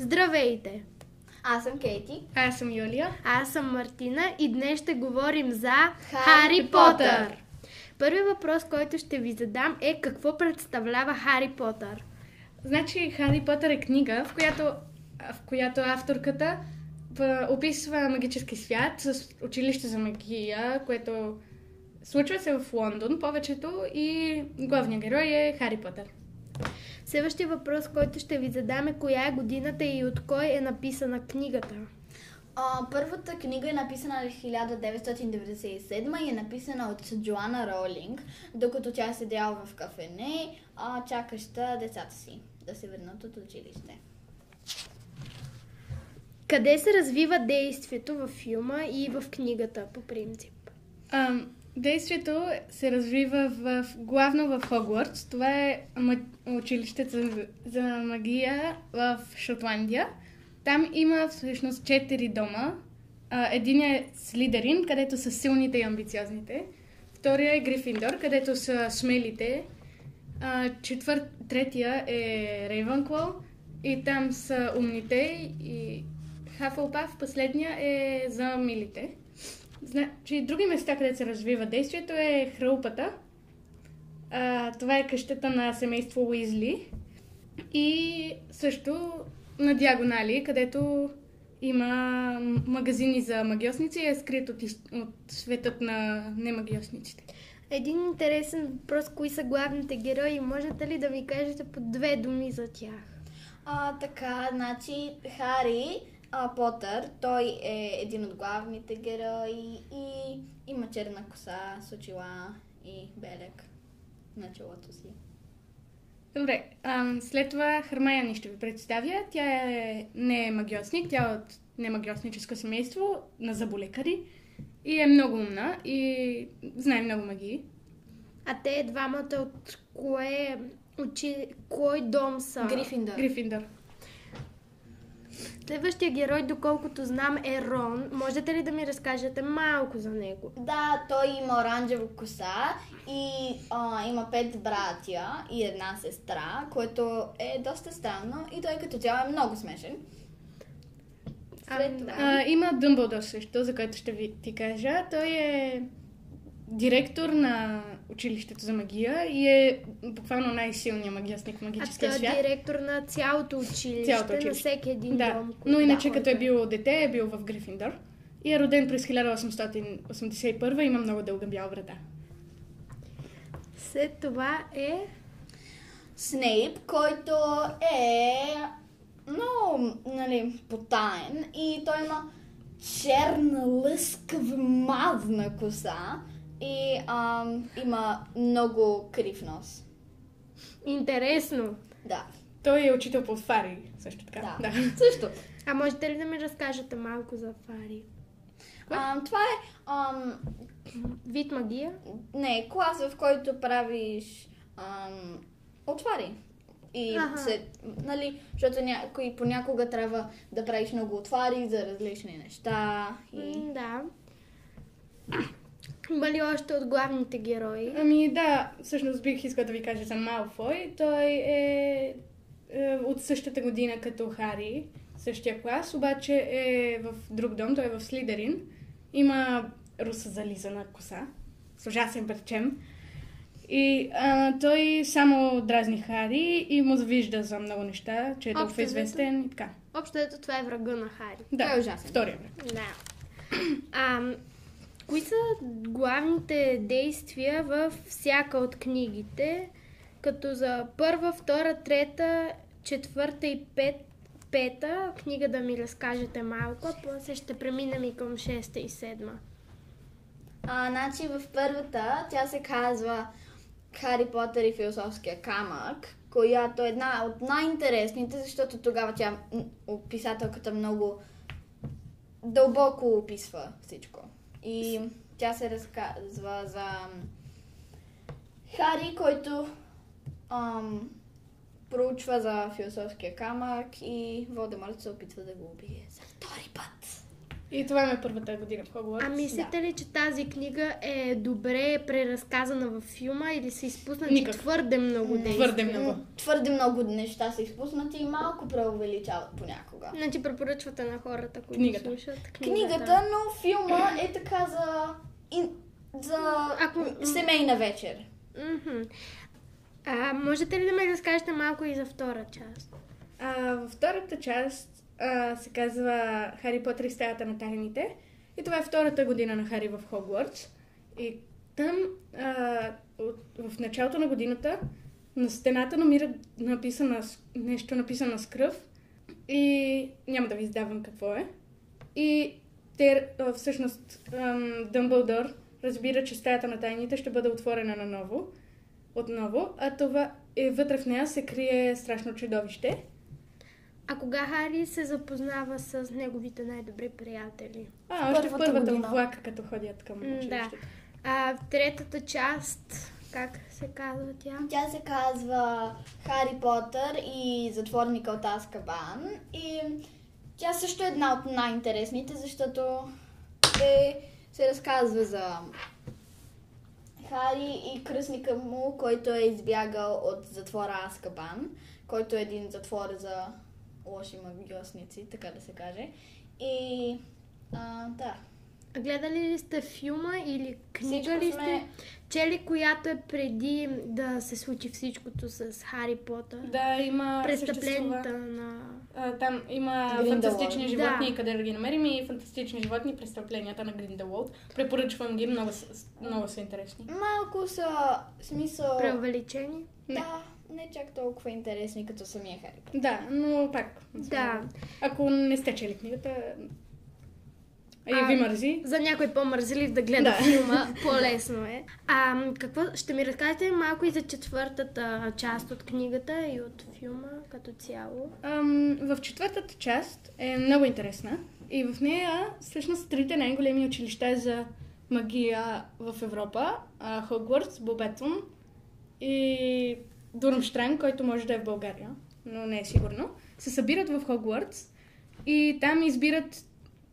Здравейте! Аз съм Кейти. Аз съм Юлия. Аз съм Мартина и днес ще говорим за Хари Потър. Първият въпрос, който ще ви задам е какво представлява Хари Потър? Значи Хари Потър е книга, в която, в която авторката описва магически свят с училище за магия, което случва се в Лондон повечето и главният герой е Хари Потър. Следващия въпрос, който ще ви задам е коя е годината и от кой е написана книгата? А, първата книга е написана в 1997 и е написана от Джоана Роулинг, докато тя е седяла в кафене, а, чакаща децата си да се върнат от училище. Къде се развива действието във филма и в книгата по принцип? Ам, действието се развива в, главно в Хогвартс. Това е училището за, за магия в Шотландия. Там има всъщност четири дома. Един е Слидерин, където са силните и амбициозните. Втория е Грифиндор, където са смелите. Четвър... Третия е Рейвенкло и там са умните и Хафълпаф, последния е за милите. Значи, други места, където се развива действието е Хрълпата. А, това е къщата на семейство Уизли. И също на Диагонали, където има магазини за магиосници и е скрит от, от светът на немагиосниците. Един интересен въпрос, кои са главните герои? Можете ли да ми кажете по две думи за тях? А, така, значи Хари а, Потър, той е един от главните герои и има черна коса с очила и белек на челото си. Добре, ам, след това Хармаяни ще ви представя. Тя е не магиосник, тя е от немагиосническо семейство на заболекари и е много умна и знае много магии. А те двамата от кое учи... кой дом са? Грифиндор. Грифиндор. Следващия герой, доколкото знам, е Рон. Можете ли да ми разкажете малко за него? Да, той има оранжева коса и а, има пет братя и една сестра, което е доста странно и той като цяло е много смешен. След това... А, има Дъмбълдор също, за който ще ви ти кажа. Той е директор на училището за магия и е буквално най-силният магиосник в А магическия той е свят. директор на цялото училище, Цялото на училище. всеки един Да, дом. но иначе да, като е бил дете, е бил в Грифиндор. И е роден през 1881 и има много дълга бяла брада. След това е... Снейп, който е много, нали, потаен и той има черна лъскава мазна коса и ам, има много крив нос. Интересно. Да. Той е учител по фари, също така. Да. да. Също. А можете ли да ми разкажете малко за Фари? Ам, това е ам, Вид магия? не, клас, в който правиш ам, отвари. И Аха. се, нали, защото някой понякога трябва да правиш много отвари за различни неща. И... М, Да. Има ли още от главните герои? Ами да, всъщност бих искал да ви кажа за Малфой. Той е, е от същата година като Хари, същия клас, обаче е в друг дом, той е в Слидерин. Има руса зализана коса, с ужасен пречем. И а, той само дразни Хари и му завижда за много неща, че е толкова известен и така. Общо ето това е врага на Хари. Да, Той е ужасен. Втория враг. Да. А, кои са главните действия във всяка от книгите, като за първа, втора, трета, четвърта и пет, пета книга да ми разкажете малко, а после ще преминем и към шеста и седма. А, значи в първата тя се казва Хари Потър и философския камък, която е една от най-интересните, защото тогава тя, писателката много дълбоко описва всичко. И тя се разказва за Хари, който ам, проучва за философския камък и Волдеморт се опитва да го убие за втори път. И това ми е първата година в Хогвартс. А мислите ли, че тази книга е добре преразказана във филма или са изпуснати Никак. твърде много действия? Твърде много. Твърде много неща са изпуснати и малко преувеличават понякога. Значи препоръчвате на хората, които Книгата. слушат Книгата, но филма е така за, ин, за Ако- семейна вечер. А, можете ли да ме разкажете малко и за втора част? А, във втората част а, се казва Хари Потър и стаята на тайните. И това е втората година на Хари в Хогвартс. И там, а, от, в началото на годината, на стената намира написана, нещо написано с кръв. И няма да ви издавам какво е. И те, а, всъщност, ам, Дъмбълдор разбира, че стаята на тайните ще бъде отворена наново. Отново. А това е вътре в нея се крие страшно чудовище. А кога Хари се запознава с неговите най-добри приятели? А, още в Първата година. влака, като ходят към М, да. училището. А в третата част, как се казва тя? Тя се казва Хари Потър и затворника от Аскабан. И тя също е една от най-интересните, защото е, се разказва за Хари и кръстника му, който е избягал от затвора Аскабан, който е един затвор за лоши магиосници, така да се каже. И а, да. Гледали ли сте филма или книга Всичко ли сме- сте? Чели, която е преди да се случи всичкото с Хари Потър? Да, има Престъпленията на... А, там има Гриндълд. фантастични животни, Да. и къде да ги намерим и фантастични животни, престъпленията на Гриндълд. Препоръчвам ги, много, са- много са интересни. Малко са, смисъл... Преувеличени? Да, не чак толкова интересни като самия Хари Потър. Да, но пак. Да. Ако не сте чели книгата, и ви мързи, За някой по-мързелив да гледа Да. филма, по-лесно е. А, какво, ще ми разкажете малко и за четвъртата част от книгата и от филма като цяло? Ам, в четвъртата част е много интересна и в нея всъщност трите най-големи училища за магия в Европа Хогвартс, Бобетон и Дурмштрайн, който може да е в България, но не е сигурно, се събират в Хогвартс и там избират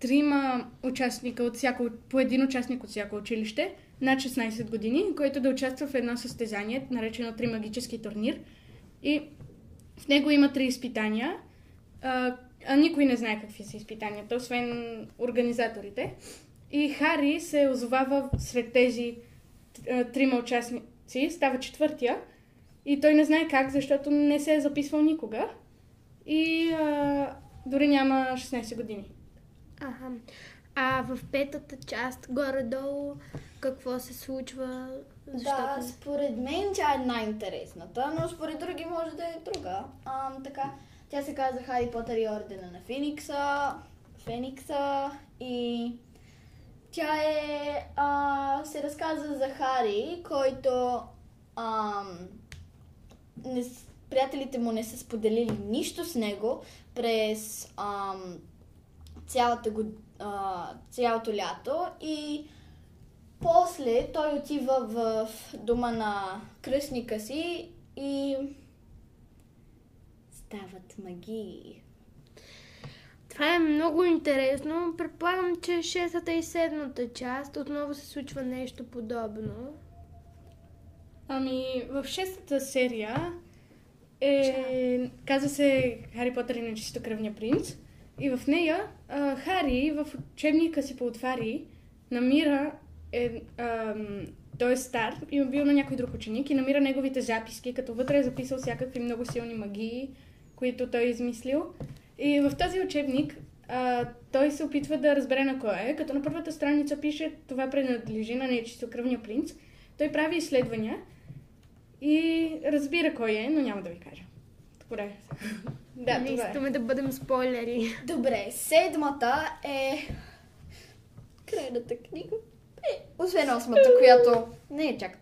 трима участника от всяко, по един участник от всяко училище над 16 години, който да участва в едно състезание, наречено Три магически турнир. И в него има три изпитания, а, а никой не знае какви са изпитанията, освен организаторите. И Хари се озовава сред тези трима участници, става четвъртия и той не знае как, защото не се е записвал никога и а, дори няма 16 години. Ага. А в петата част, горе-долу, какво се случва? Да, според мен тя е най-интересната, но според други може да е друга. Ам, така, тя се казва Хари Потър и Ордена на Феникса, Феникса и тя е, а, се разказва за Хари, който ам, не, приятелите му не са споделили нищо с него през ам, цялата а, цялото лято и после той отива в дома на кръстника си и стават магии. Това е много интересно. Предполагам, че шестата и седмата част отново се случва нещо подобно. Ами, в шестата серия е, казва се Хари Потър и нечистокръвния принц. И в нея а, Хари в учебника си по отвари намира, е, ам, той е стар и е бил на някой друг ученик и намира неговите записки, като вътре е записал всякакви много силни магии, които той е измислил. И в този учебник а, той се опитва да разбере на кой е, като на първата страница пише това принадлежи на нечистокръвния принц. Той прави изследвания и разбира кой е, но няма да ви кажа. Добре. да, не това е. искаме да бъдем спойлери. Добре, седмата е крайната книга. Е, освен осмата, която не е чак.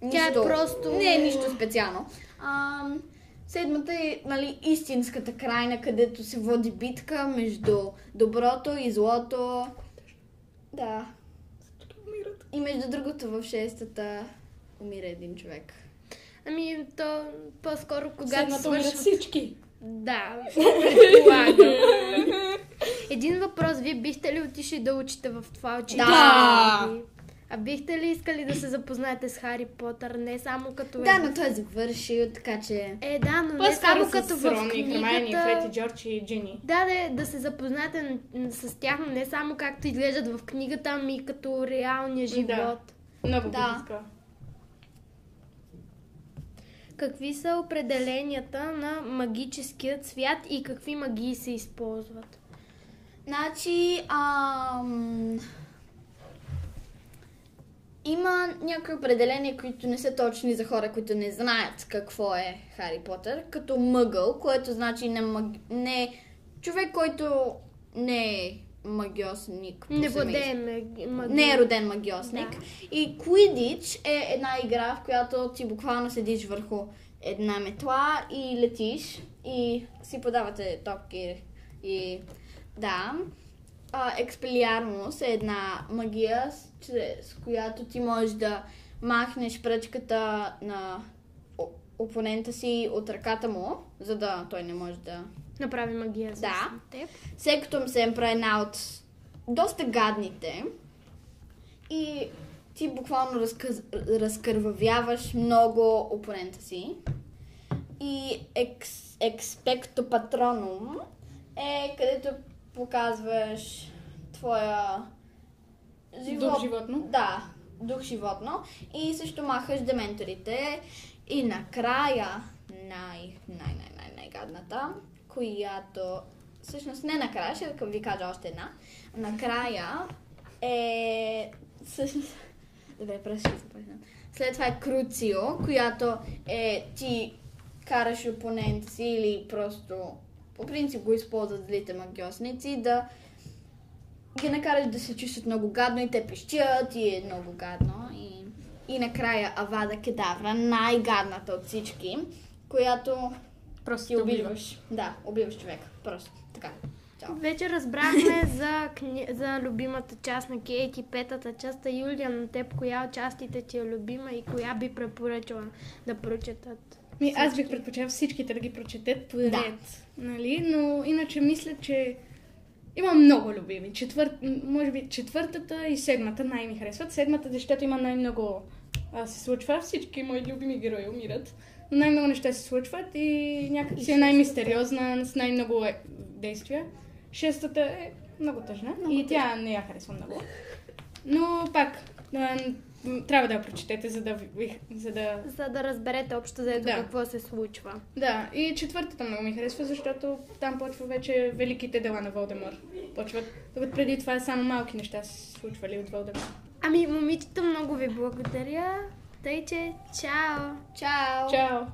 Тя е нищо- просто- Не е нищо специално. Ам, седмата е нали, истинската крайна, където се води битка между доброто и злото. Да. И между другото в шестата умира един човек. Ами, то по-скоро когато Седмата умират свършва... всички. Да, предполагам. Един въпрос. Вие бихте ли предстоише да учите в това училище? Да. А бихте ли искали да се запознаете с Хари Потър, не само като... Да, но той е завършил, така че... Е, да, но не само като с в Рон и Хермайони, книгата... Фред и Джордж и Джини. Да, да, да се запознаете с тях, но не само както изглеждат в книгата, ами и като реалния живот. Много Да. бих искала. Какви са определенията на магическия цвят и какви магии се използват? Значи, ам... Има някои определения, които не са точни за хора, които не знаят какво е Хари Потър, като мъгъл, което значи не, маг... не човек, който не е магиосник. Не магия. Не е роден магиосник. Да. И Quidditch е една игра, в която ти буквално седиш върху една метла и летиш и си подавате топки. И да. А, е една магия, с, чрез която ти можеш да махнеш пръчката на опонента си от ръката му, за да той не може да Направи магия за Да. теб. Секто Семпра е една от доста гадните и ти буквално разкъз... разкървавяваш много опонента си. И екс... експекто патронум е където показваш твоя Дух животно. Да, дух животно. И също махаш дементорите. И накрая най, най, най, най, най-гадната, която всъщност не накрая, ще ви кажа още една. Накрая е всъщност... Добре, просто ще. След това е Круцио, която е ти караш опонента си или просто по принцип го използват злите магиосници да ги накараш да се чувстват много гадно и те пищят и е много гадно. И, и накрая Авада Кедавра, най-гадната от всички, която Просто ти убиваш. Да, убиваш човек. Просто така. Чао. Вече разбрахме за, кни... за любимата част на Кейт и петата част. А Юлия, на теб коя от частите ти е любима и коя би препоръчала да прочетат? Ми, аз бих предпочел всичките да ги прочетат поред, Да. нали? Но иначе мисля, че има много любими. Четвър... Може би четвъртата и седмата най ми харесват. Седмата, защото има най-много а, се случва. Всички мои любими герои умират. Но най-много неща се случват и някак си е най-мистериозна, с най-много е... действия. Шестата е много тъжна и тя не я харесва много. Но пак, трябва да я прочетете, за да, за да За да разберете общо за Да. какво се случва. Да, и четвъртата много ми харесва, защото там почва вече великите дела на Волдемор. Почват, докато преди това само малки неща се случвали от Волдемор. Ами, момичета, много ви благодаря. Тъй, че чао! Чао! Чао!